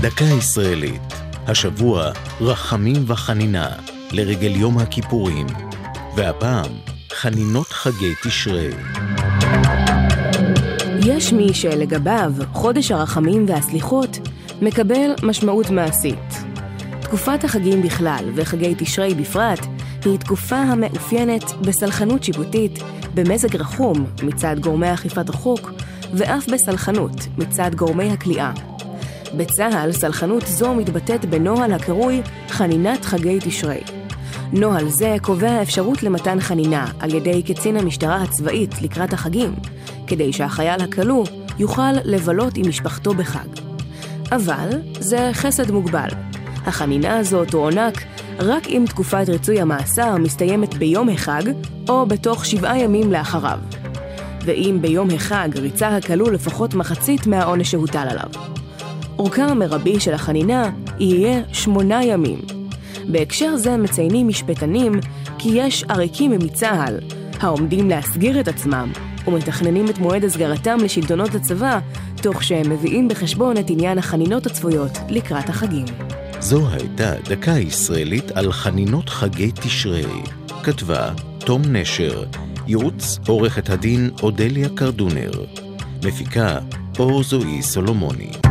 דקה ישראלית, השבוע רחמים וחנינה לרגל יום הכיפורים, והפעם חנינות חגי תשרי. יש מי שלגביו חודש הרחמים והסליחות מקבל משמעות מעשית. תקופת החגים בכלל וחגי תשרי בפרט היא תקופה המאופיינת בסלחנות שיפוטית, במזג רחום מצד גורמי אכיפת החוק ואף בסלחנות מצד גורמי הכליאה. בצה"ל סלחנות זו מתבטאת בנוהל הקרוי חנינת חגי תשרי. נוהל זה קובע אפשרות למתן חנינה על ידי קצין המשטרה הצבאית לקראת החגים, כדי שהחייל הכלוא יוכל לבלות עם משפחתו בחג. אבל זה חסד מוגבל. החנינה הזאת תוענק רק אם תקופת ריצוי המאסר מסתיימת ביום החג או בתוך שבעה ימים לאחריו. ואם ביום החג ריצה הכלוא לפחות מחצית מהעונש שהוטל עליו. אורכה המרבי של החנינה יהיה שמונה ימים. בהקשר זה מציינים משפטנים כי יש עריקים מצה"ל, העומדים להסגיר את עצמם ומתכננים את מועד הסגרתם לשלטונות הצבא, תוך שהם מביאים בחשבון את עניין החנינות הצפויות לקראת החגים. זו הייתה דקה ישראלית על חנינות חגי תשרי. כתבה תום נשר, ייעוץ עורכת הדין אודליה קרדונר. מפיקה אור זועי סולומוני.